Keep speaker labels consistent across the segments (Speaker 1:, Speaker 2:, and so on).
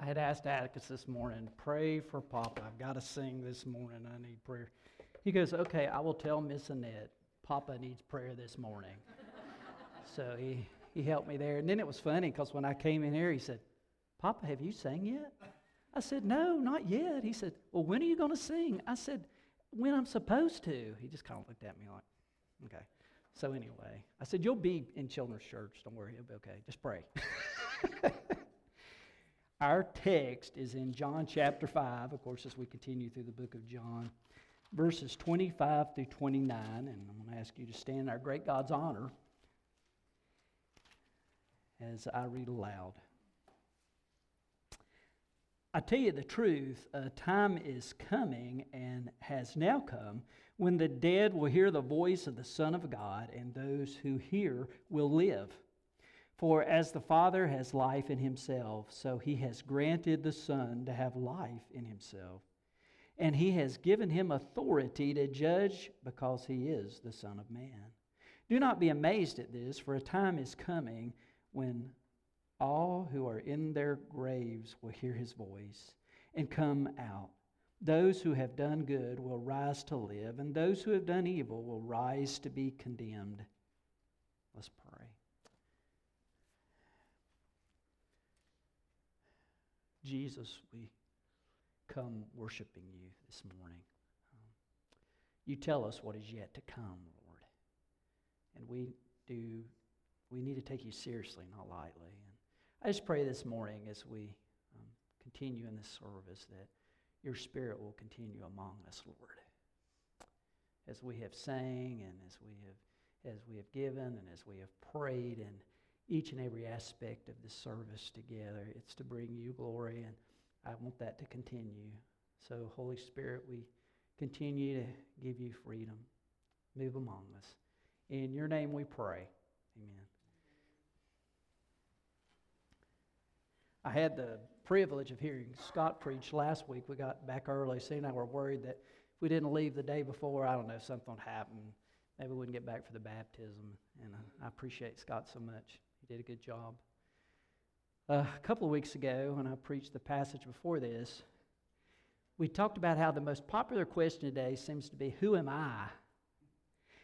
Speaker 1: I had asked Atticus this morning, pray for Papa. I've got to sing this morning. I need prayer. He goes, okay, I will tell Miss Annette, Papa needs prayer this morning. so he, he helped me there. And then it was funny because when I came in here, he said, Papa, have you sang yet? I said, no, not yet. He said, well, when are you going to sing? I said, when I'm supposed to. He just kind of looked at me like, okay. So anyway, I said, you'll be in children's church. Don't worry, it'll be okay. Just pray. Our text is in John chapter 5, of course, as we continue through the book of John, verses 25 through 29. And I'm going to ask you to stand in our great God's honor as I read aloud. I tell you the truth, a time is coming and has now come when the dead will hear the voice of the Son of God, and those who hear will live. For as the Father has life in himself, so he has granted the Son to have life in himself. And he has given him authority to judge because he is the Son of Man. Do not be amazed at this, for a time is coming when all who are in their graves will hear his voice and come out. Those who have done good will rise to live, and those who have done evil will rise to be condemned. Let's pray. Jesus, we come worshiping you this morning. Um, you tell us what is yet to come, Lord. And we do, we need to take you seriously, not lightly. And I just pray this morning as we um, continue in this service that your spirit will continue among us, Lord. As we have sang and as we have as we have given and as we have prayed and each and every aspect of this service together. It's to bring you glory, and I want that to continue. So, Holy Spirit, we continue to give you freedom. Move among us. In your name we pray. Amen. I had the privilege of hearing Scott preach last week. We got back early. Cindy, and I were worried that if we didn't leave the day before, I don't know, something would happen. Maybe we wouldn't get back for the baptism. And I appreciate Scott so much. Did a good job. Uh, a couple of weeks ago, when I preached the passage before this, we talked about how the most popular question today seems to be, Who am I?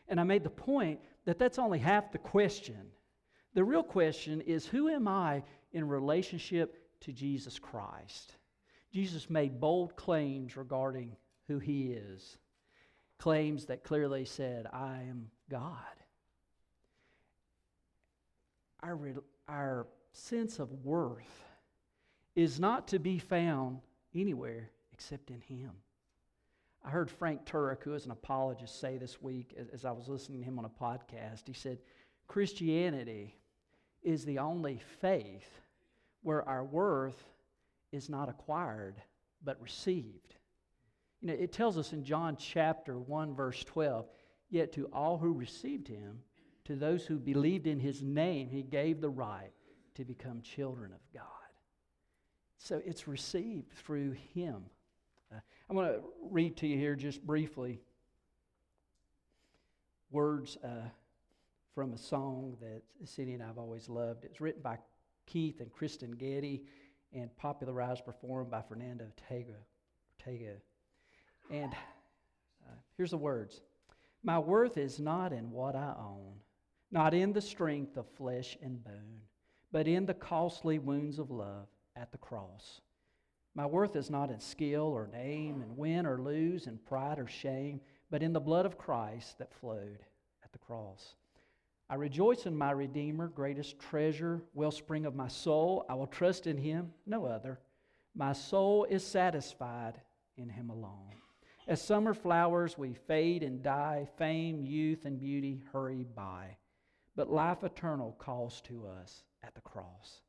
Speaker 1: And I made the point that that's only half the question. The real question is, Who am I in relationship to Jesus Christ? Jesus made bold claims regarding who he is, claims that clearly said, I am God our, our sense of worth is not to be found anywhere except in Him. I heard Frank Turek, who is an apologist, say this week as I was listening to him on a podcast, he said, Christianity is the only faith where our worth is not acquired but received. You know, it tells us in John chapter 1, verse 12, yet to all who received him, to those who believed in his name, he gave the right to become children of God. So it's received through him. Uh, I'm going to read to you here just briefly words uh, from a song that Cindy and I have always loved. It's written by Keith and Kristyn Getty and popularized, performed by Fernando Ortega. Ortega. And uh, here's the words My worth is not in what I own not in the strength of flesh and bone, but in the costly wounds of love at the cross. My worth is not in skill or name, and win or lose, in pride or shame, but in the blood of Christ that flowed at the cross. I rejoice in my Redeemer, greatest treasure, wellspring of my soul. I will trust in him, no other. My soul is satisfied in him alone. As summer flowers, we fade and die. Fame, youth, and beauty hurry by but life eternal calls to us at the cross.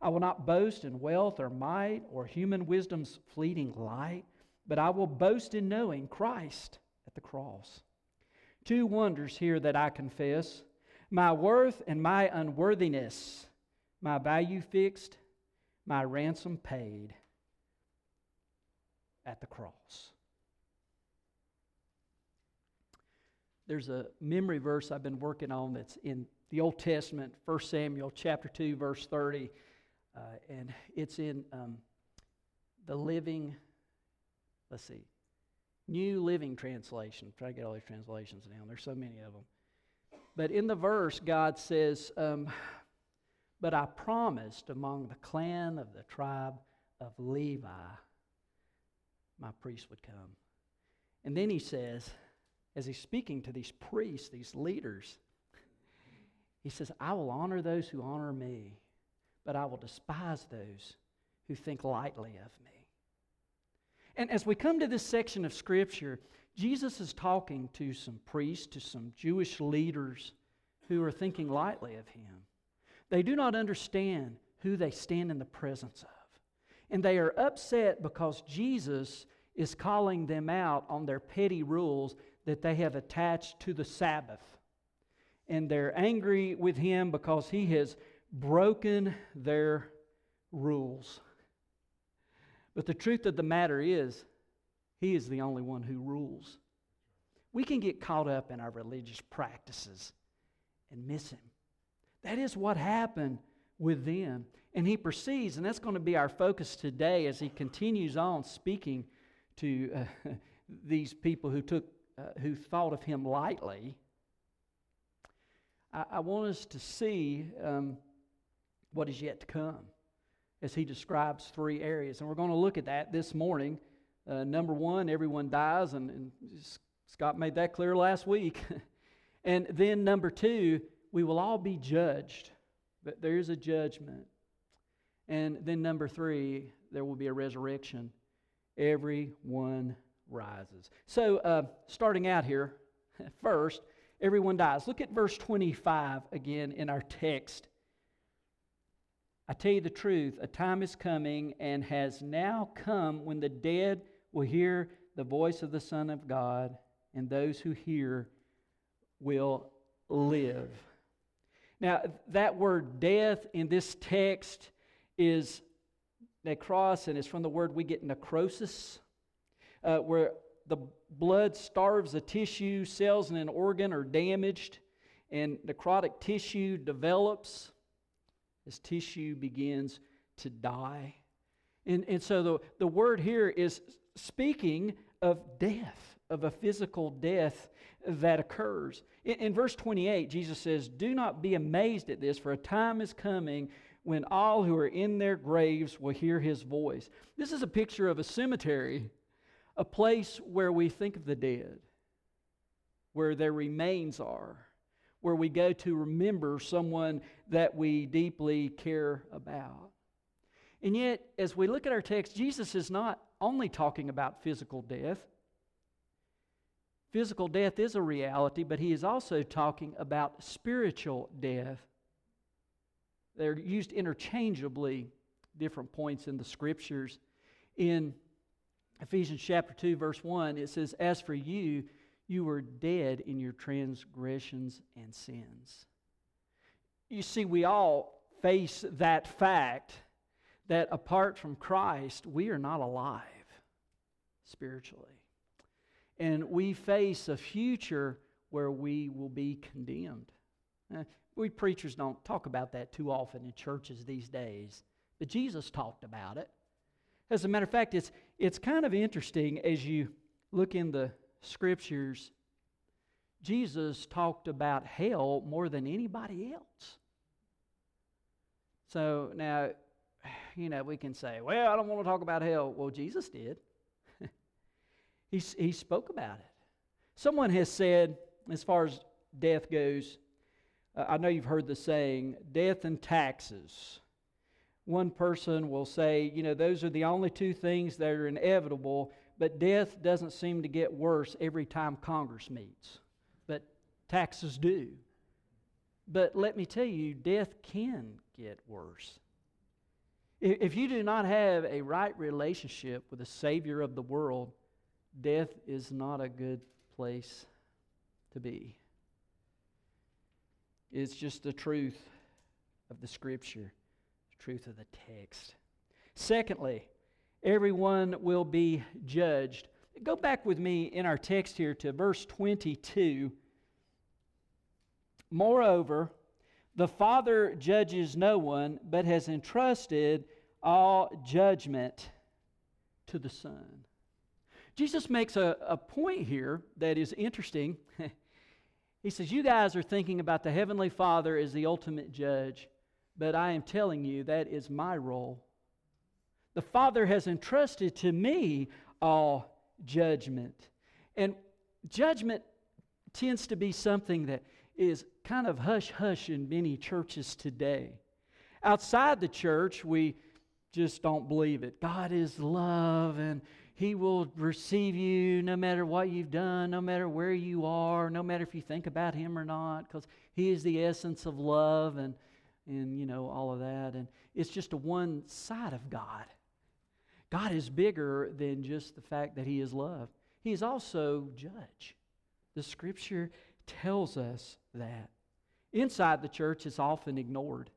Speaker 1: I will not boast in wealth or might or human wisdom's fleeting light, but I will boast in knowing Christ at the cross. Two wonders here that I confess my worth and my unworthiness, my value fixed, my ransom paid at the cross. There's a memory verse I've been working on that's in the Old Testament, 1 Samuel chapter 2, verse 30. Uh, and it's in um, the living, let's see, New Living Translation. Try to get all these translations down. There's so many of them. But in the verse, God says, um, But I promised among the clan of the tribe of Levi, my priest would come. And then he says, as he's speaking to these priests, these leaders, he says, I will honor those who honor me, but I will despise those who think lightly of me. And as we come to this section of Scripture, Jesus is talking to some priests, to some Jewish leaders who are thinking lightly of him. They do not understand who they stand in the presence of. And they are upset because Jesus is calling them out on their petty rules that they have attached to the Sabbath. And they're angry with him because he has broken their rules. But the truth of the matter is, he is the only one who rules. We can get caught up in our religious practices and miss him. That is what happened with them. And he proceeds, and that's going to be our focus today as he continues on speaking to uh, these people who took, uh, who thought of him lightly. I, I want us to see um, what is yet to come as he describes three areas. And we're going to look at that this morning. Uh, number one, everyone dies, and, and Scott made that clear last week. and then number two, we will all be judged, but there is a judgment. And then number three, there will be a resurrection. Everyone rises. So, uh, starting out here, first, everyone dies. Look at verse 25 again in our text. I tell you the truth, a time is coming and has now come when the dead will hear the voice of the Son of God, and those who hear will live. Now, that word death in this text is necros, and it's from the word we get necrosis, uh, where the blood starves a tissue, cells in an organ are damaged, and necrotic tissue develops as tissue begins to die. And, and so the, the word here is speaking of death, of a physical death that occurs. In, in verse 28, Jesus says, Do not be amazed at this, for a time is coming when all who are in their graves will hear his voice. This is a picture of a cemetery, a place where we think of the dead, where their remains are where we go to remember someone that we deeply care about. And yet, as we look at our text, Jesus is not only talking about physical death. Physical death is a reality, but he is also talking about spiritual death. They're used interchangeably, different points in the scriptures. In Ephesians chapter 2, verse 1, it says, As for you, you were dead in your transgressions and sins. You see, we all face that fact that apart from Christ, we are not alive spiritually. And we face a future where we will be condemned. Uh, we preachers don't talk about that too often in churches these days, but Jesus talked about it. As a matter of fact, it's, it's kind of interesting as you look in the scriptures, Jesus talked about hell more than anybody else. So now, you know, we can say, well, I don't want to talk about hell. Well, Jesus did. he, he spoke about it. Someone has said, as far as death goes, uh, I know you've heard the saying, death and taxes. One person will say, you know, those are the only two things that are inevitable but death doesn't seem to get worse every time Congress meets. But taxes do. But let me tell you, death can get worse. If you do not have a right relationship with the Savior of the world, death is not a good place to be. It's just the truth of the Scripture, truth of the text. Secondly, everyone will be judged. Go back with me in our text here to verse 22. Moreover, the Father judges no one, but has entrusted all judgment to the Son. Jesus makes a, a point here that is interesting. he says, You guys are thinking about the Heavenly Father as the ultimate judge, but I am telling you that is my role. The Father has entrusted to me all judgment. And judgment tends to be something that is kind of hush hush in many churches today. Outside the church, we just don't believe it. God is love and he will receive you no matter what you've done, no matter where you are, no matter if you think about Him or not, because He is the essence of love and, and, you know, all of that. And it's just a one side of God. God is bigger than just the fact that He is love, He is also judge. The Scripture tells us that. Inside the church, it's often ignored.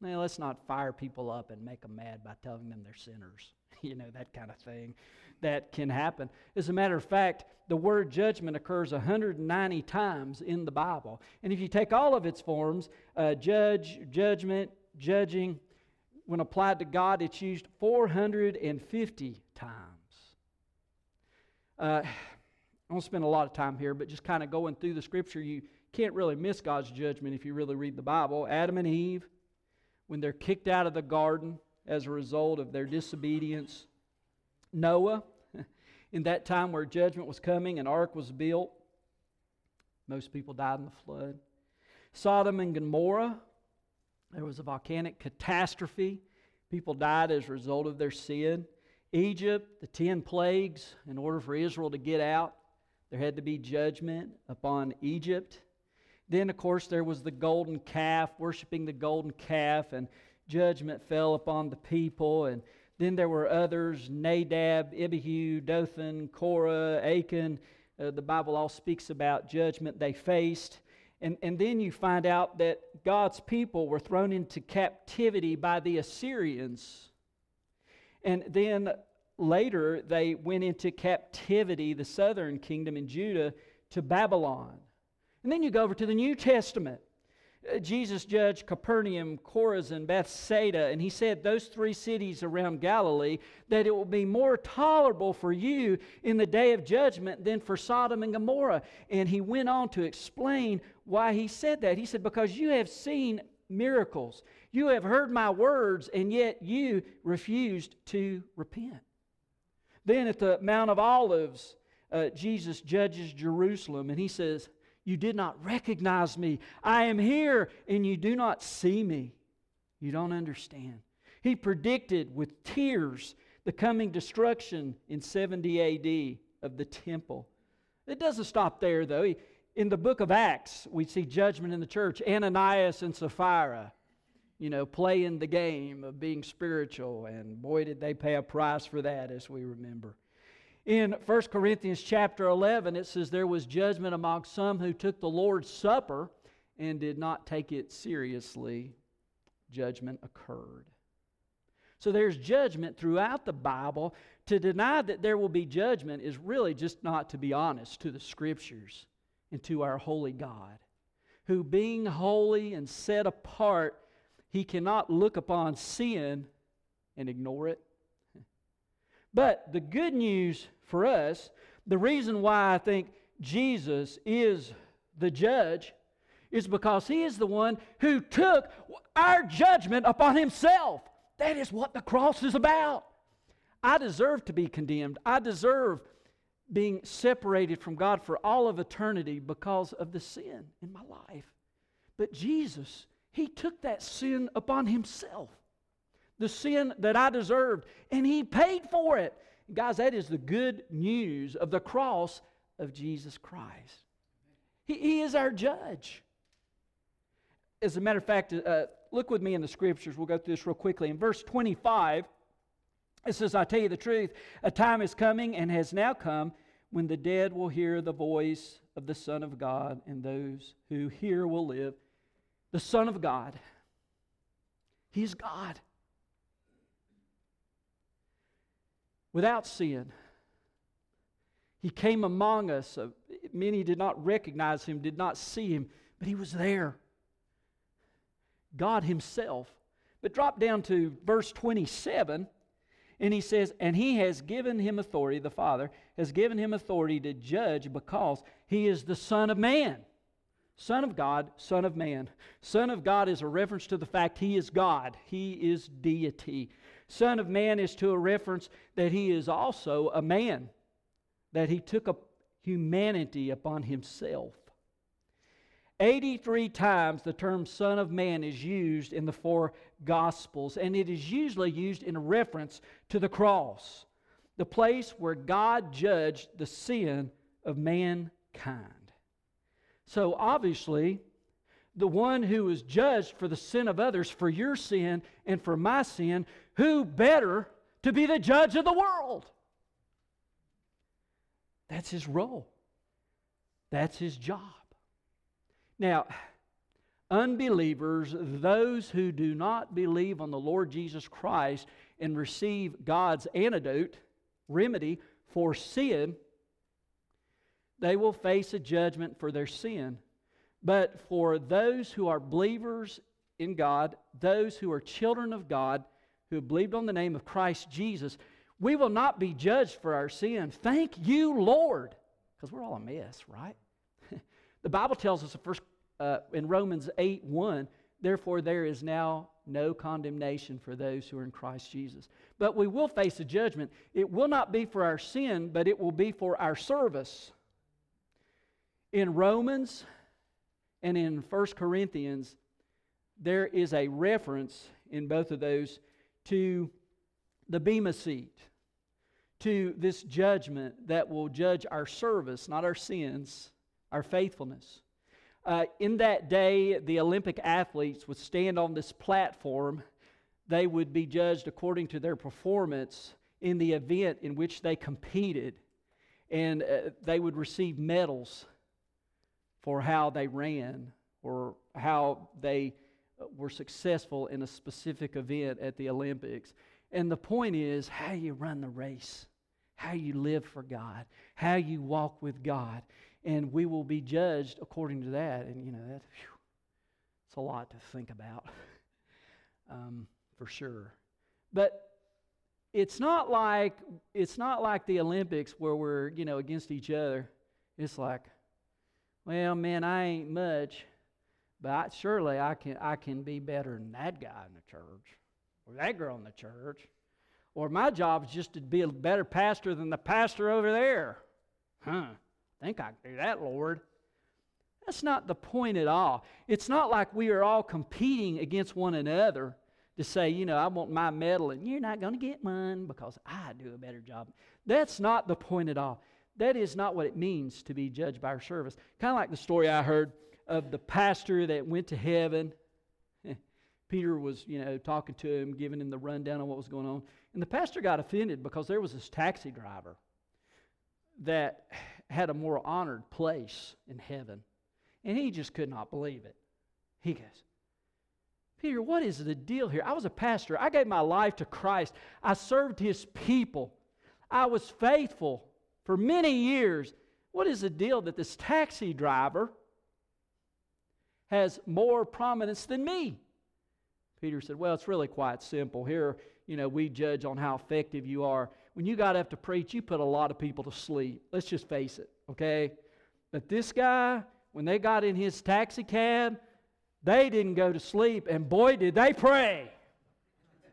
Speaker 1: Now, let's not fire people up and make them mad by telling them they're sinners, you know, that kind of thing that can happen. As a matter of fact, the word judgment occurs 190 times in the Bible. And if you take all of its forms, uh, judge, judgment, judging, when applied to God, it's used 450 times. Uh, I won't spend a lot of time here, but just kind of going through the scripture, you can't really miss God's judgment if you really read the Bible. Adam and Eve, when they're kicked out of the garden as a result of their disobedience, Noah, in that time where judgment was coming, an ark was built. Most people died in the flood. Sodom and Gomorrah, there was a volcanic catastrophe. People died as a result of their sin. Egypt, the ten plagues, in order for Israel to get out, there had to be judgment upon Egypt. Then, of course, there was the golden calf, worshiping the golden calf, and judgment fell upon the people. And then there were others Nadab, Abihu, Dathan, Korah, Achan. Uh, the Bible all speaks about judgment they faced. And, and then you find out that God's people were thrown into captivity by the Assyrians. And then later they went into captivity, the southern kingdom in Judah, to Babylon. And then you go over to the New Testament. Jesus judged Capernaum, Chorazin, Bethsaida, and he said, Those three cities around Galilee, that it will be more tolerable for you in the day of judgment than for Sodom and Gomorrah. And he went on to explain why he said that. He said, Because you have seen miracles, you have heard my words, and yet you refused to repent. Then at the Mount of Olives, uh, Jesus judges Jerusalem, and he says, you did not recognize me. I am here, and you do not see me. You don't understand. He predicted with tears the coming destruction in 70 AD of the temple. It doesn't stop there, though. In the book of Acts, we see judgment in the church. Ananias and Sapphira, you know, playing the game of being spiritual, and boy, did they pay a price for that, as we remember. In 1 Corinthians chapter 11, it says, There was judgment among some who took the Lord's Supper and did not take it seriously. Judgment occurred. So there's judgment throughout the Bible. To deny that there will be judgment is really just not to be honest to the Scriptures and to our holy God, who, being holy and set apart, he cannot look upon sin and ignore it. But the good news for us, the reason why I think Jesus is the judge is because he is the one who took our judgment upon himself. That is what the cross is about. I deserve to be condemned. I deserve being separated from God for all of eternity because of the sin in my life. But Jesus, he took that sin upon himself. The sin that I deserved, and he paid for it. Guys, that is the good news of the cross of Jesus Christ. He, he is our judge. As a matter of fact, uh, look with me in the scriptures. We'll go through this real quickly. In verse 25, it says, I tell you the truth, a time is coming and has now come when the dead will hear the voice of the Son of God, and those who hear will live. The Son of God, He's God. Without sin. He came among us. Uh, many did not recognize him, did not see him, but he was there. God himself. But drop down to verse 27, And he says, and he has given him authority, the Father has given him authority to judge because he is the Son of Man. Son of God, Son of Man. Son of God is a reference to the fact he is God, he is deity. Son of Man is to a reference that he is also a man, that he took a humanity upon himself. 83 times the term Son of Man is used in the four Gospels, and it is usually used in a reference to the cross, the place where God judged the sin of mankind. So obviously, the one who was judged for the sin of others, for your sin and for my sin, who better to be the judge of the world? That's his role, that's his job. Now, unbelievers, those who do not believe on the Lord Jesus Christ and receive God's antidote, remedy for sin, they will face a judgment for their sin. But for those who are believers in God, those who are children of God, who have believed on the name of Christ Jesus, we will not be judged for our sin. Thank you, Lord, because we're all a mess, right? the Bible tells us first, uh, in Romans 8 1, therefore there is now no condemnation for those who are in Christ Jesus. But we will face a judgment. It will not be for our sin, but it will be for our service. In Romans and in 1 Corinthians, there is a reference in both of those to the Bema seat, to this judgment that will judge our service, not our sins, our faithfulness. Uh, in that day, the Olympic athletes would stand on this platform. They would be judged according to their performance in the event in which they competed, and uh, they would receive medals for how they ran or how they were successful in a specific event at the Olympics. And the point is how you run the race, how you live for God, how you walk with God. And we will be judged according to that. And, you know, that, whew, it's a lot to think about, um, for sure. But it's not like it's not like the Olympics where we're, you know, against each other. It's like, well, man, I ain't much. But I, surely I can, I can be better than that guy in the church or that girl in the church. Or my job is just to be a better pastor than the pastor over there. Huh, think I can do that, Lord. That's not the point at all. It's not like we are all competing against one another to say, you know, I want my medal and you're not going to get mine because I do a better job. That's not the point at all. That is not what it means to be judged by our service. Kind of like the story I heard of the pastor that went to heaven. Peter was, you know, talking to him, giving him the rundown on what was going on. And the pastor got offended because there was this taxi driver that had a more honored place in heaven. And he just could not believe it. He goes, Peter, what is the deal here? I was a pastor. I gave my life to Christ. I served his people. I was faithful for many years. What is the deal that this taxi driver has more prominence than me. Peter said, Well, it's really quite simple. Here, you know, we judge on how effective you are. When you got up to preach, you put a lot of people to sleep. Let's just face it, okay? But this guy, when they got in his taxi cab, they didn't go to sleep, and boy, did they pray.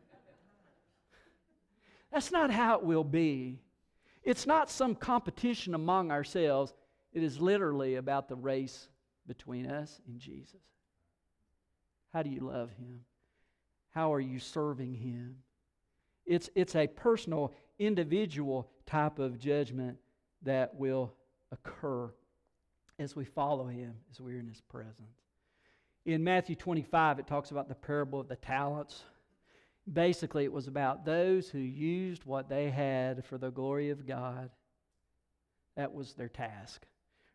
Speaker 1: That's not how it will be. It's not some competition among ourselves. It is literally about the race between us and Jesus? How do you love him? How are you serving him? It's, it's a personal, individual type of judgment that will occur as we follow him, as we're in his presence. In Matthew 25, it talks about the parable of the talents. Basically, it was about those who used what they had for the glory of God. That was their task.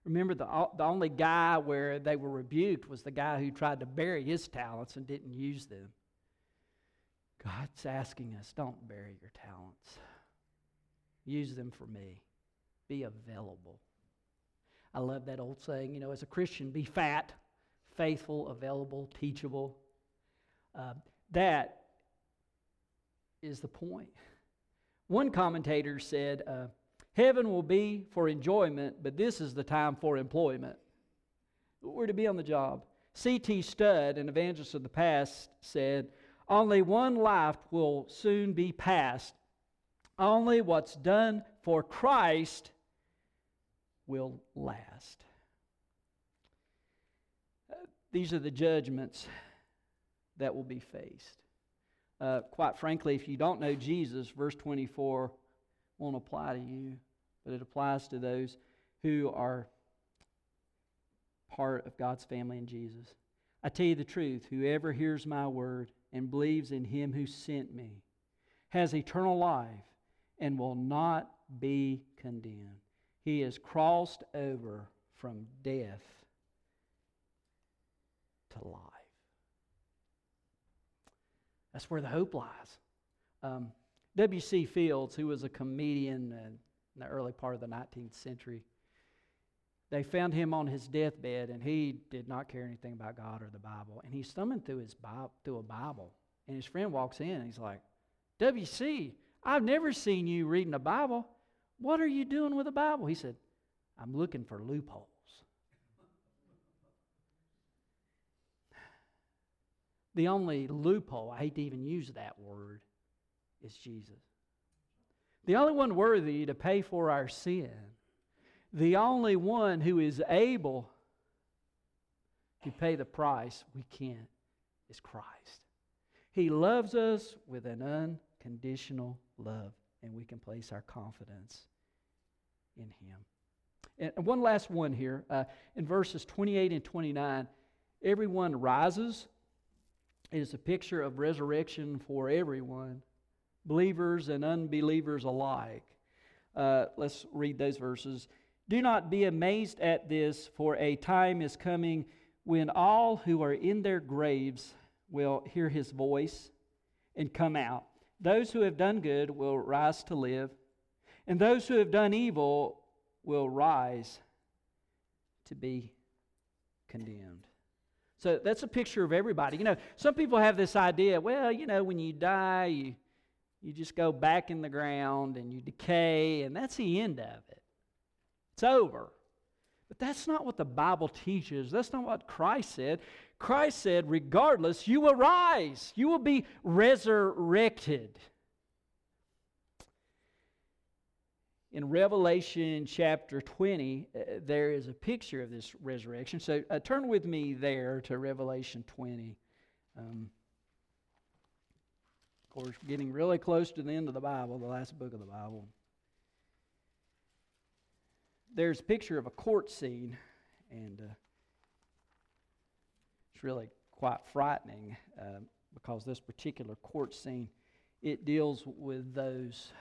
Speaker 1: Remember, the, the only guy where they were rebuked was the guy who tried to bury his talents and didn't use them. God's asking us don't bury your talents, use them for me. Be available. I love that old saying, you know, as a Christian, be fat, faithful, available, teachable. Uh, that is the point. One commentator said, uh, Heaven will be for enjoyment, but this is the time for employment. We're to be on the job. C.T. Studd, an evangelist of the past, said, Only one life will soon be passed. Only what's done for Christ will last. These are the judgments that will be faced. Uh, quite frankly, if you don't know Jesus, verse 24 won't apply to you, but it applies to those who are part of God's family in Jesus. I tell you the truth whoever hears my word and believes in him who sent me has eternal life and will not be condemned. He has crossed over from death to life. That's where the hope lies. Um, W.C. Fields, who was a comedian in the early part of the 19th century, they found him on his deathbed, and he did not care anything about God or the Bible. And he's thumbing through his Bible, through a Bible, and his friend walks in, and he's like, "W.C., I've never seen you reading a Bible. What are you doing with a Bible?" He said, "I'm looking for loopholes." The only loophole, I hate to even use that word, is Jesus. The only one worthy to pay for our sin the only one who is able to pay the price we can't is Christ. He loves us with an unconditional love, and we can place our confidence in Him. And one last one here. Uh, in verses 28 and 29, everyone rises. It is a picture of resurrection for everyone, believers and unbelievers alike. Uh, let's read those verses. Do not be amazed at this, for a time is coming when all who are in their graves will hear his voice and come out. Those who have done good will rise to live, and those who have done evil will rise to be condemned. So that's a picture of everybody. You know, some people have this idea well, you know, when you die, you, you just go back in the ground and you decay, and that's the end of it. It's over. But that's not what the Bible teaches. That's not what Christ said. Christ said, regardless, you will rise, you will be resurrected. In Revelation chapter 20, uh, there is a picture of this resurrection. So uh, turn with me there to Revelation 20. Um, of course, getting really close to the end of the Bible, the last book of the Bible there's a picture of a court scene, and uh, it's really quite frightening uh, because this particular court scene it deals with those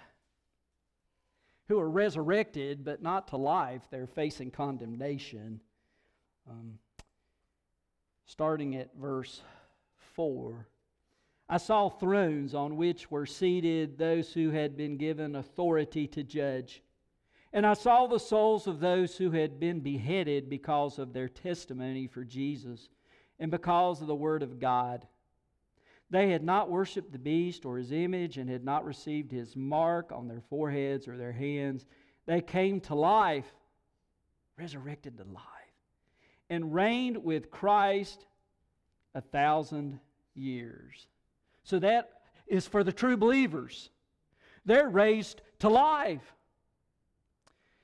Speaker 1: who are resurrected but not to life. They're facing condemnation. Um, starting at verse 4. I saw thrones on which were seated those who had been given authority to judge. And I saw the souls of those who had been beheaded because of their testimony for Jesus and because of the Word of God. They had not worshiped the beast or his image and had not received his mark on their foreheads or their hands. They came to life, resurrected to life, and reigned with Christ a thousand years. So that is for the true believers. They're raised to life.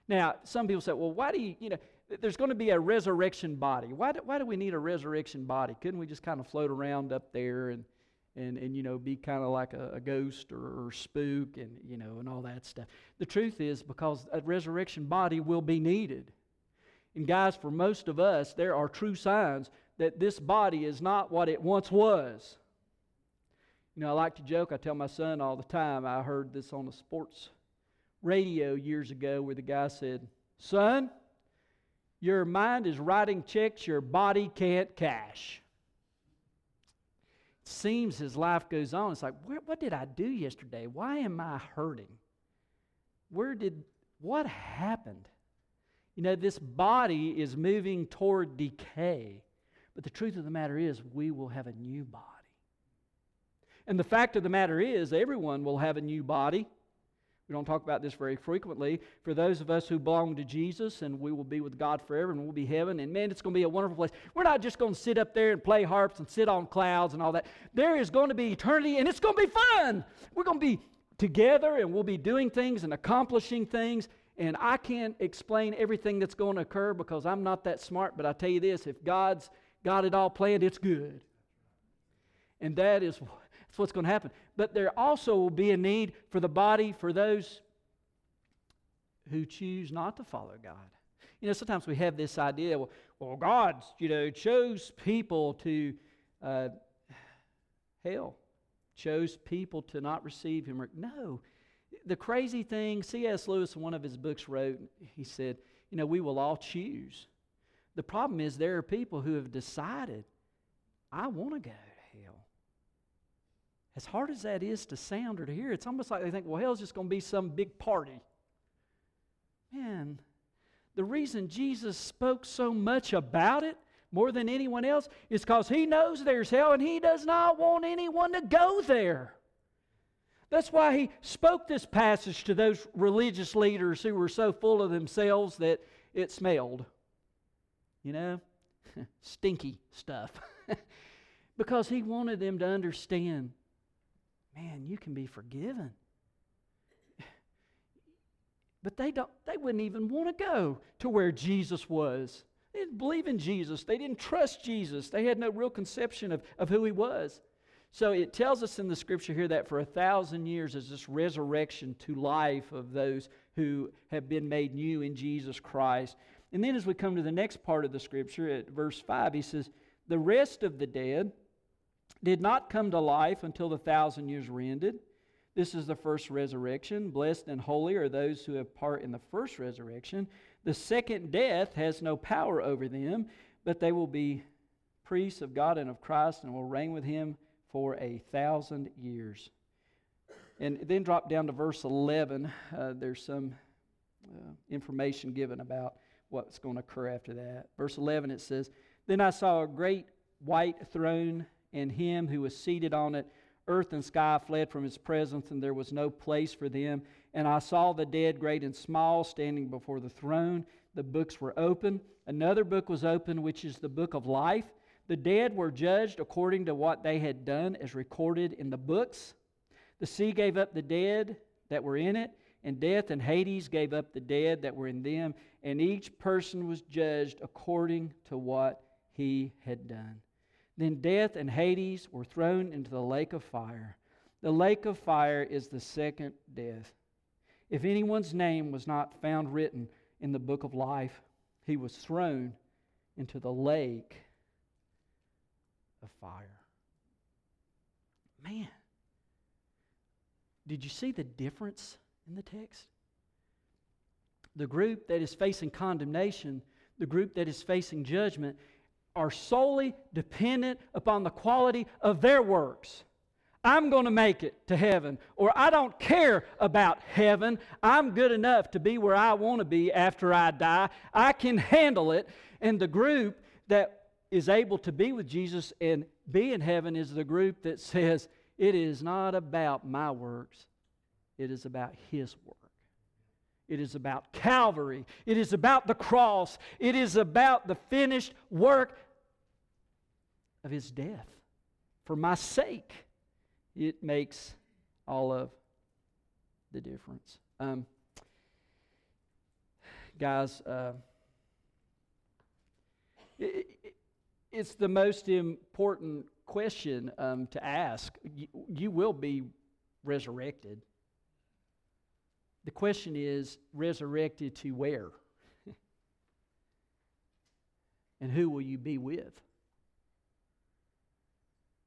Speaker 1: Now, some people say, well, why do you, you know, there's going to be a resurrection body. Why do, why do we need a resurrection body? Couldn't we just kind of float around up there and, and, and you know, be kind of like a, a ghost or, or spook and, you know, and all that stuff? The truth is because a resurrection body will be needed. And guys, for most of us, there are true signs that this body is not what it once was. You know, I like to joke. I tell my son all the time. I heard this on a sports radio years ago where the guy said, Son, your mind is writing checks your body can't cash. It seems as life goes on, it's like, what did I do yesterday? Why am I hurting? Where did, what happened? You know, this body is moving toward decay. But the truth of the matter is, we will have a new body. And the fact of the matter is, everyone will have a new body We don't talk about this very frequently. For those of us who belong to Jesus and we will be with God forever and we'll be heaven, and man, it's going to be a wonderful place. We're not just going to sit up there and play harps and sit on clouds and all that. There is going to be eternity and it's going to be fun. We're going to be together and we'll be doing things and accomplishing things. And I can't explain everything that's going to occur because I'm not that smart, but I tell you this if God's got it all planned, it's good. And that is that's what's going to happen. But there also will be a need for the body for those who choose not to follow God. You know, sometimes we have this idea, well, well God, you know, chose people to uh, hell, chose people to not receive Him. No. The crazy thing, C.S. Lewis in one of his books wrote, he said, you know, we will all choose. The problem is there are people who have decided, I want to go as hard as that is to sound or to hear, it's almost like they think, well, hell's just going to be some big party. Man, the reason Jesus spoke so much about it more than anyone else is because he knows there's hell and he does not want anyone to go there. That's why he spoke this passage to those religious leaders who were so full of themselves that it smelled. You know, stinky stuff. because he wanted them to understand you can be forgiven. But they don't they wouldn't even want to go to where Jesus was. They didn't believe in Jesus. They didn't trust Jesus. They had no real conception of, of who he was. So it tells us in the scripture here that for a thousand years is this resurrection to life of those who have been made new in Jesus Christ. And then as we come to the next part of the scripture at verse 5, he says, The rest of the dead did not come to life until the thousand years were ended. This is the first resurrection. Blessed and holy are those who have part in the first resurrection. The second death has no power over them, but they will be priests of God and of Christ and will reign with him for a thousand years. And then drop down to verse 11. Uh, there's some uh, information given about what's going to occur after that. Verse 11 it says, Then I saw a great white throne and him who was seated on it. Earth and sky fled from his presence, and there was no place for them. And I saw the dead, great and small, standing before the throne. The books were open. Another book was open, which is the book of life. The dead were judged according to what they had done, as recorded in the books. The sea gave up the dead that were in it, and death and Hades gave up the dead that were in them, and each person was judged according to what he had done. Then death and Hades were thrown into the lake of fire. The lake of fire is the second death. If anyone's name was not found written in the book of life, he was thrown into the lake of fire. Man, did you see the difference in the text? The group that is facing condemnation, the group that is facing judgment, are solely dependent upon the quality of their works. I'm going to make it to heaven, or I don't care about heaven. I'm good enough to be where I want to be after I die. I can handle it. And the group that is able to be with Jesus and be in heaven is the group that says, It is not about my works, it is about His work. It is about Calvary. It is about the cross. It is about the finished work of his death. For my sake, it makes all of the difference. Um, guys, uh, it, it, it's the most important question um, to ask. You, you will be resurrected. The question is resurrected to where? and who will you be with?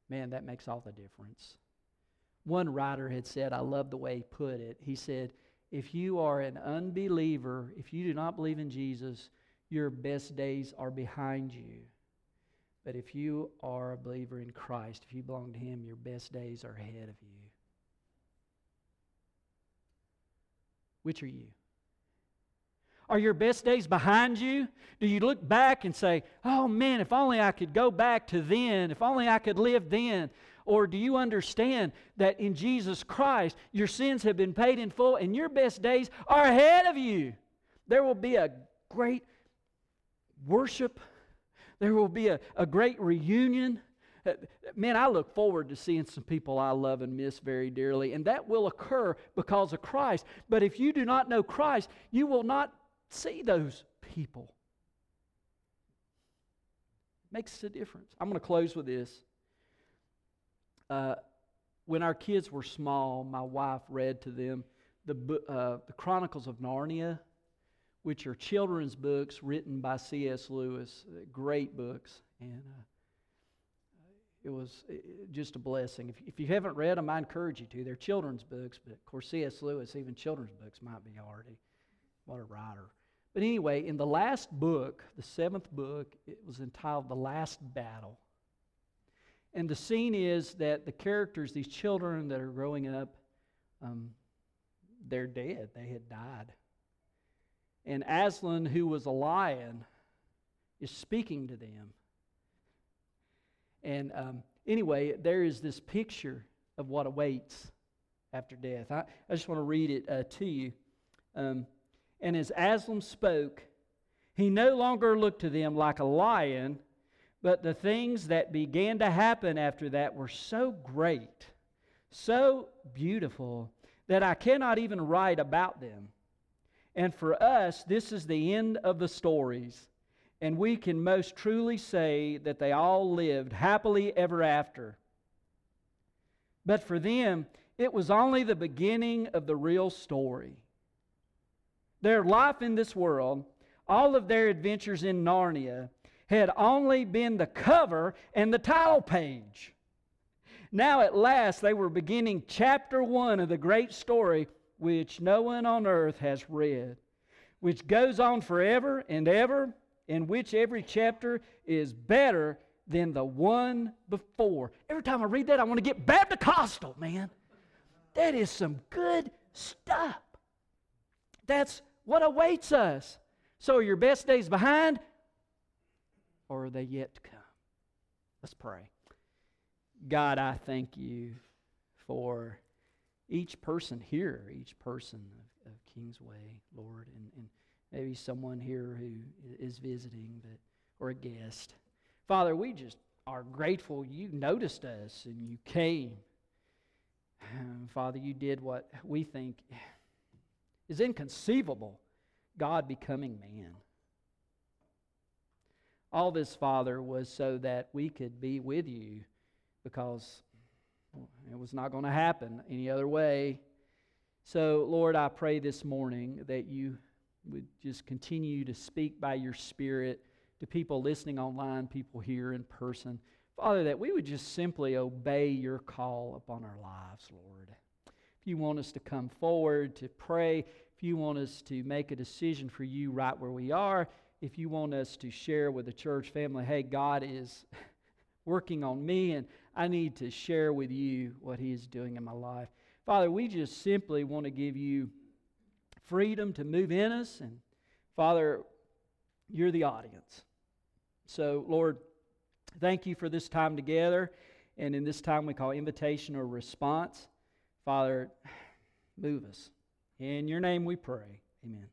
Speaker 1: Man, that makes all the difference. One writer had said, I love the way he put it. He said, If you are an unbeliever, if you do not believe in Jesus, your best days are behind you. But if you are a believer in Christ, if you belong to Him, your best days are ahead of you. Which are you? Are your best days behind you? Do you look back and say, oh man, if only I could go back to then, if only I could live then? Or do you understand that in Jesus Christ, your sins have been paid in full and your best days are ahead of you? There will be a great worship, there will be a, a great reunion. Man, I look forward to seeing some people I love and miss very dearly, and that will occur because of Christ. But if you do not know Christ, you will not see those people. Makes a difference. I'm going to close with this. Uh, when our kids were small, my wife read to them the, uh, the Chronicles of Narnia, which are children's books written by C.S. Lewis. Great books. And uh, it was just a blessing. If, if you haven't read them, I encourage you to. They're children's books, but of course, C.S. Lewis, even children's books might be already. What a writer. But anyway, in the last book, the seventh book, it was entitled The Last Battle. And the scene is that the characters, these children that are growing up, um, they're dead. They had died. And Aslan, who was a lion, is speaking to them. And um, anyway, there is this picture of what awaits after death. I, I just want to read it uh, to you. Um, and as Aslan spoke, he no longer looked to them like a lion, but the things that began to happen after that were so great, so beautiful, that I cannot even write about them. And for us, this is the end of the stories. And we can most truly say that they all lived happily ever after. But for them, it was only the beginning of the real story. Their life in this world, all of their adventures in Narnia, had only been the cover and the title page. Now, at last, they were beginning chapter one of the great story which no one on earth has read, which goes on forever and ever, in which every chapter is better than the one before. Every time I read that, I want to get Baptist man. That is some good stuff. That's what awaits us. So, are your best days behind, or are they yet to come? Let's pray. God, I thank you for each person here, each person of, of Kingsway, Lord, and, and maybe someone here who is visiting but, or a guest. Father, we just are grateful you noticed us and you came. Father, you did what we think is inconceivable God becoming man. All this, Father, was so that we could be with you because it was not going to happen any other way. So, Lord, I pray this morning that you would just continue to speak by your Spirit to people listening online, people here in person. Father, that we would just simply obey your call upon our lives, Lord. If you want us to come forward to pray, if you want us to make a decision for you right where we are, if you want us to share with the church family, hey, God is working on me and I need to share with you what He is doing in my life. Father, we just simply want to give you freedom to move in us. And Father, you're the audience. So, Lord, thank you for this time together. And in this time we call invitation or response. Father, move us. In your name we pray. Amen.